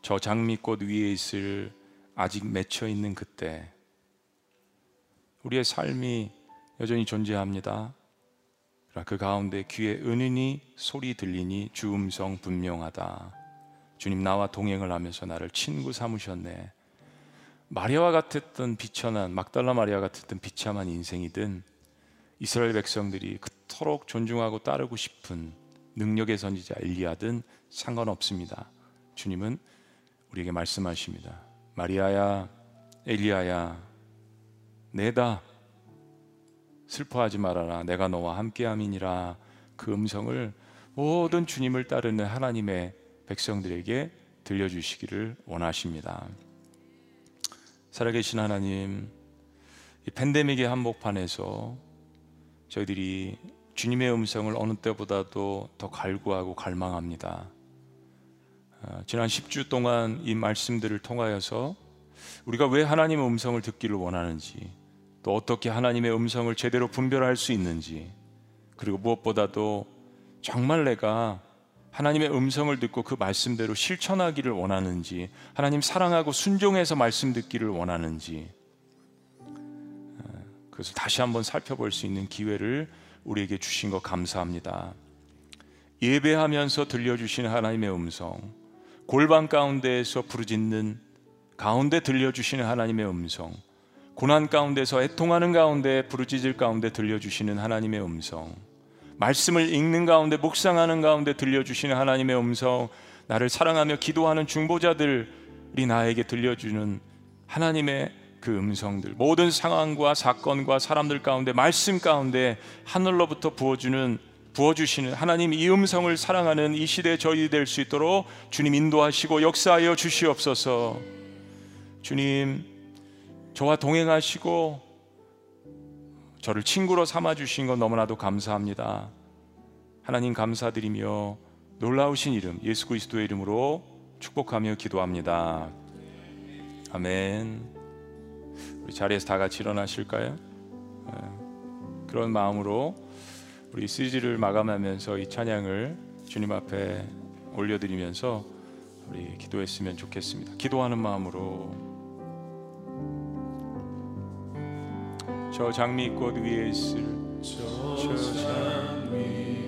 저 장미꽃 위에 있을 아직 맺혀 있는 그때 우리의 삶이 여전히 존재합니다. 그 가운데 귀에 은은히 소리 들리니 주 음성 분명하다. 주님 나와 동행을 하면서 나를 친구 삼으셨네. 마리아와 같았던 비천한 막달라 마리아 같았던 비참한 인생이든 이스라엘 백성들이 그토록 존중하고 따르고 싶은 능력의 선지자 엘리야든 상관없습니다. 주님은 우리에게 말씀하십니다. 마리아야, 엘리야야, 내다 슬퍼하지 말아라. 내가 너와 함께함이니라. 그 음성을 모든 주님을 따르는 하나님의 백성들에게 들려주시기를 원하십니다. 살아계신 하나님, 이 팬데믹의 한복판에서 저희들이 주님의 음성을 어느 때보다도 더 갈구하고 갈망합니다. 아, 지난 10주 동안 이 말씀들을 통하여서 우리가 왜 하나님의 음성을 듣기를 원하는지, 또 어떻게 하나님의 음성을 제대로 분별할 수 있는지, 그리고 무엇보다도 정말 내가 하나님의 음성을 듣고 그 말씀대로 실천하기를 원하는지, 하나님 사랑하고 순종해서 말씀 듣기를 원하는지, 그것을 다시 한번 살펴볼 수 있는 기회를 우리에게 주신 것 감사합니다. 예배하면서 들려주신 하나님의 음성, 골방 가운데에서 부르짖는 가운데 들려주시는 하나님의 음성, 고난 가운데서 애통하는 가운데 부르짖을 가운데 들려주시는 하나님의 음성, 말씀을 읽는 가운데 묵상하는 가운데 들려주시는 하나님의 음성, 나를 사랑하며 기도하는 중보자들이 나에게 들려주는 하나님의 그 음성들, 모든 상황과 사건과 사람들 가운데 말씀 가운데 하늘로부터 부어주는 부어주시는 하나님 이 음성을 사랑하는 이 시대 저희 될 수 있도록 주님 인도하시고 역사하여 주시옵소서. 주님 저와 동행하시고 저를 친구로 삼아 주신 것 너무나도 감사합니다. 하나님 감사드리며 놀라우신 이름 예수 그리스도의 이름으로 축복하며 기도합니다. 아멘. 우리 자리에서 다 같이 일어나실까요? 네. 그런 마음으로 우리 CG를 마감하면서 이 찬양을 주님 앞에 올려드리면서 우리 기도했으면 좋겠습니다. 기도하는 마음으로 저 장미꽃 위에 있을 저 장미꽃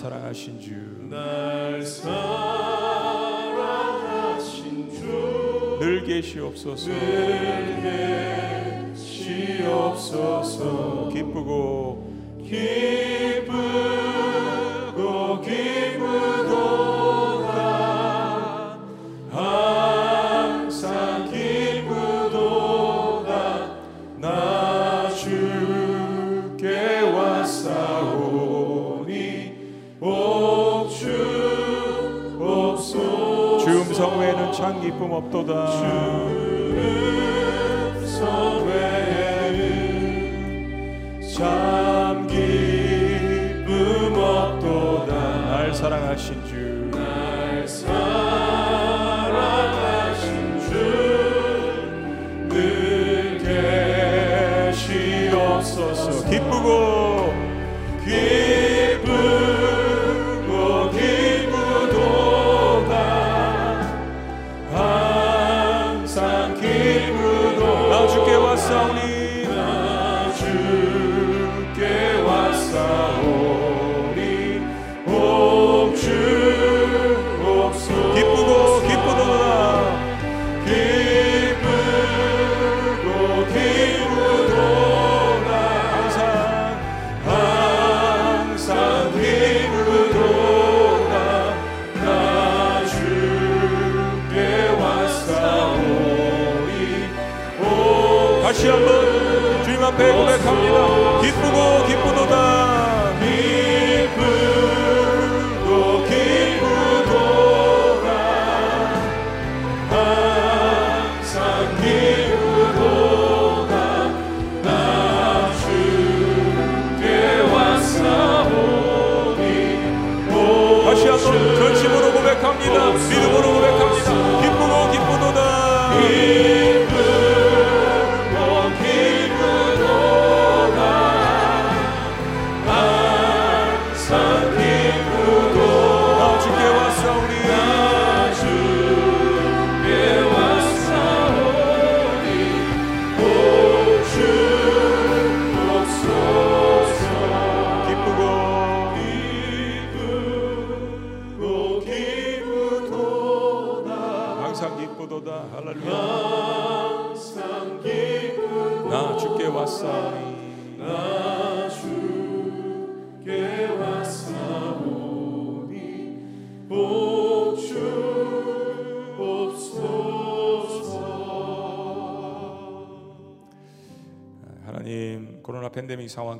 사랑하신 주날 사랑하신 주늘 계시옵소서. 늘 계시옵소서. 기쁘고 기. 다시 한번 주님 앞에 고백합니다. 기쁘고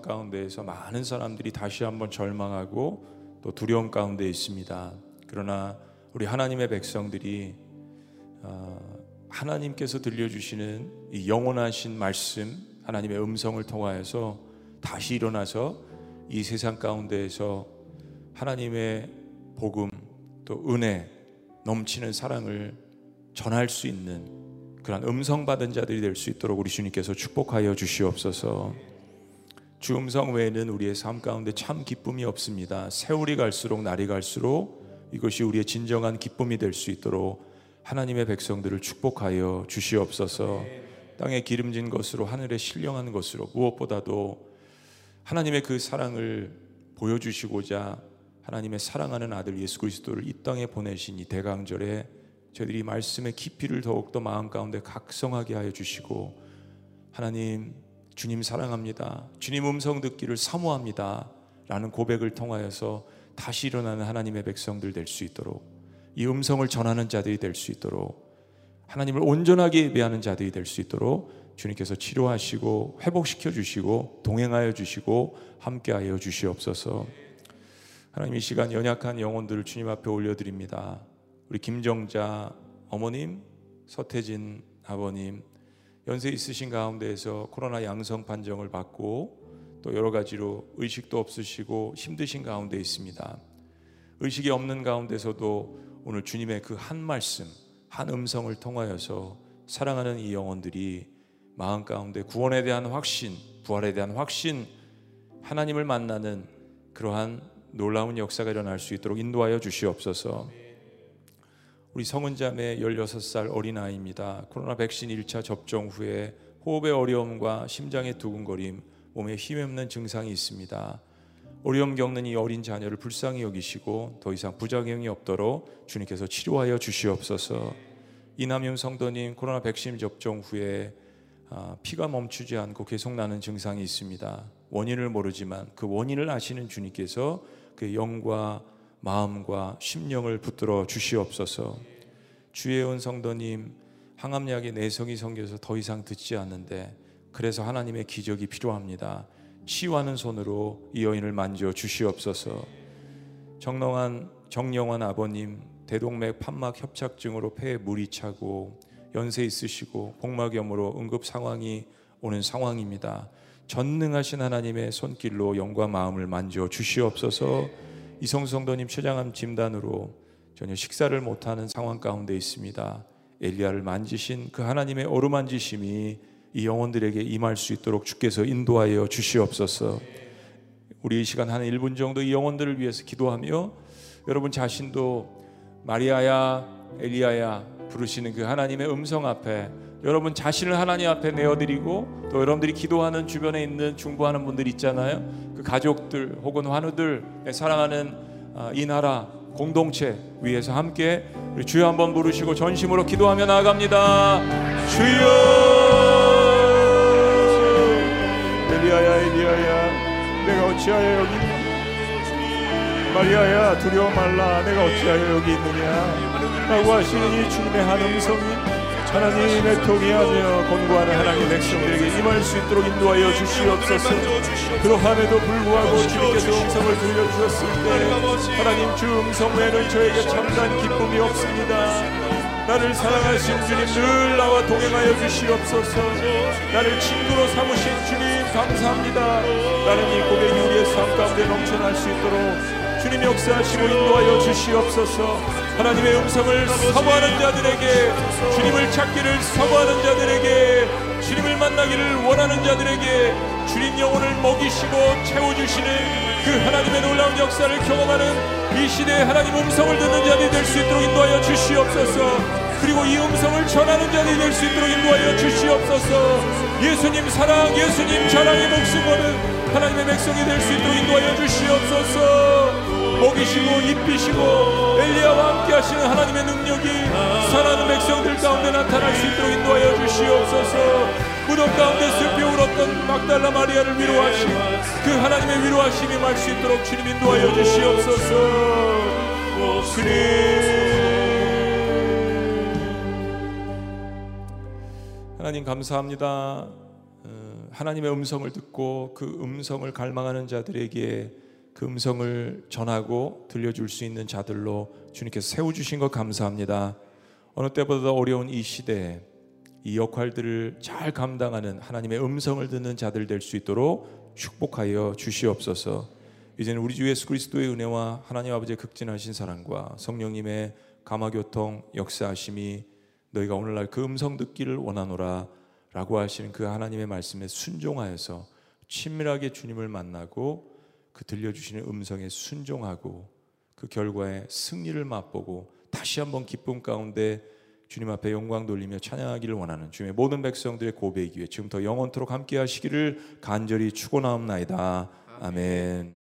상황 가운데에서 많은 사람들이 다시 한번 절망하고 또 두려움 가운데 있습니다. 그러나 우리 하나님의 백성들이 어, 하나님께서 들려주시는 이 영원하신 말씀, 하나님의 음성을 통하여서 다시 일어나서 이 세상 가운데에서 하나님의 복음 또 은혜 넘치는 사랑을 전할 수 있는 그런 음성 받은 자들이 될 수 있도록 우리 주님께서 축복하여 주시옵소서. 주 음성 외에는 우리의 삶 가운데 참 기쁨이 없습니다. 세월이 갈수록 날이 갈수록 이것이 우리의 진정한 기쁨이 될 수 있도록 하나님의 백성들을 축복하여 주시옵소서. 땅에 기름진 것으로 하늘에 신령한 것으로 무엇보다도 하나님의 그 사랑을 보여주시고자 하나님의 사랑하는 아들 예수 그리스도를 이 땅에 보내신 이 대강절에 저희들이 말씀의 깊이를 더욱더 마음 가운데 각성하게 하여 주시고 하나님 주님 사랑합니다. 주님 음성 듣기를 사모합니다. 라는 고백을 통하여서 다시 일어나는 하나님의 백성들 될 수 있도록 이 음성을 전하는 자들이 될 수 있도록 하나님을 온전하게 예배하는 자들이 될 수 있도록 주님께서 치료하시고 회복시켜 주시고 동행하여 주시고 함께하여 주시옵소서. 하나님 이 시간 연약한 영혼들을 주님 앞에 올려드립니다. 우리 김정자 어머님, 서태진 아버님, 연세 있으신 가운데에서 코로나 양성 판정을 받고 또 여러 가지로 의식도 없으시고 힘드신 가운데 있습니다. 의식이 없는 가운데서도 오늘 주님의 그 한 말씀, 한 음성을 통하여서 사랑하는 이 영혼들이 마음 가운데 구원에 대한 확신, 부활에 대한 확신, 하나님을 만나는 그러한 놀라운 역사가 일어날 수 있도록 인도하여 주시옵소서. 우리 성은자매 16살 어린아이입니다. 코로나 백신 1차 접종 후에 호흡의 어려움과 심장의 두근거림, 몸에 힘없는 증상이 있습니다. 어려움 겪는 이 어린 자녀를 불쌍히 여기시고 더 이상 부작용이 없도록 주님께서 치료하여 주시옵소서. 이남윤 성도님 코로나 백신 접종 후에 아, 피가 멈추지 않고 계속 나는 증상이 있습니다. 원인을 모르지만 그 원인을 아시는 주님께서 그 영과 마음과 심령을 붙들어 주시옵소서. 주의 온 성도님 항암약의 내성이 생겨서 더 이상 듣지 않는데 그래서 하나님의 기적이 필요합니다. 치유하는 손으로 이 여인을 만져 주시옵소서. 정렁한 정영환 아버님 대동맥 판막 협착증으로 폐에 물이 차고 연세 있으시고 복막염으로 응급 상황이 오는 상황입니다. 전능하신 하나님의 손길로 영과 마음을 만져 주시옵소서. 이성성도님 췌장암 진단으로 전혀 식사를 못하는 상황 가운데 있습니다. 엘리야를 만지신 그 하나님의 어루만지심이 이 영혼들에게 임할 수 있도록 주께서 인도하여 주시옵소서. 우리 이 시간 한 1분 정도 이 영혼들을 위해서 기도하며 여러분 자신도 마리아야 엘리야야 부르시는 그 하나님의 음성 앞에 여러분 자신을 하나님 앞에 내어드리고 또 여러분들이 기도하는 주변에 있는 중보하는 분들 있잖아요. 그 가족들 혹은 환우들 사랑하는 아, 이 나라 공동체 위해서 함께 주여 한번 부르시고 전심으로 기도하며 나아갑니다. 주여 엘리야야 엘리야야 내가 어찌하여 여기 있느냐 마리아야 두려워 말라 내가 어찌하여 여기 있느냐 라고 하시는 이 주님의 한 음성이 하나님의 통이하며 권고하는 하나님의 백성들에게 임할 수 있도록 인도하여 주시옵소서. 그러함에도 불구하고 주님께서 음성을 들려주셨을 때 하나님 주 음성 외에는 저에게 참단 기쁨이 없습니다. 나를 사랑하신 주님 늘 나와 동행하여 주시옵소서. 나를 친구로 삼으신 주님 감사합니다. 나는 이 고백이 우리의 삶 가운데 넘쳐날 수 있도록 주님 역사하시고 인도하여 주시옵소서. 하나님의 음성을 사모하는 자들에게 주님을 찾기를 사모하는 자들에게 주님을 만나기를 원하는 자들에게 주님 영혼을 먹이시고 채워주시는 그 하나님의 놀라운 역사를 경험하는 이 시대에 하나님 음성을 듣는 자들이 될 수 있도록 인도하여 주시옵소서. 그리고 이 음성을 전하는 자들이 될 수 있도록 인도하여 주시옵소서. 예수님 사랑 예수님 자랑의 목숨 거는 하나님의 백성이 될 수 있도록 인도하여 주시옵소서 먹이시고 입히시고 엘리야와 함께 하시는 하나님의 능력이 백성 백성들 가운데 나타날 수 있도록 인도하여 주시옵소서. 무덤 가운데 슬피 울었던 막달라 마리아를 위로하시 그 하나님의 위로하심이 말 수 있도록 주님 인도하여 주시옵소서. 하나님 감사합니다. 어, 하나님의 음성을 듣고 그 음성을 갈망하는 자들에게 그 음성을 전하고 들려줄 수 있는 자들로 주님께서 세워주신 것 감사합니다. 어느 때보다 어려운 이 시대에 이 역할들을 잘 감당하는 하나님의 음성을 듣는 자들 될 수 있도록 축복하여 주시옵소서. 이제는 우리 주 예수 그리스도의 은혜와 하나님 아버지의 극진하신 사랑과 성령님의 감화교통 역사하심이 너희가 오늘날 그 음성 듣기를 원하노라 라고 하시는 그 하나님의 말씀에 순종하여서 친밀하게 주님을 만나고 그 들려주시는 음성에 순종하고 그 결과에 승리를 맛보고 다시 한번 기쁨 가운데 주님 앞에 영광 돌리며 찬양하기를 원하는 주님의 모든 백성들의 고백이 위해 지금부터 영원토록 함께 하시기를 간절히 축원하옵나이다. 아멘.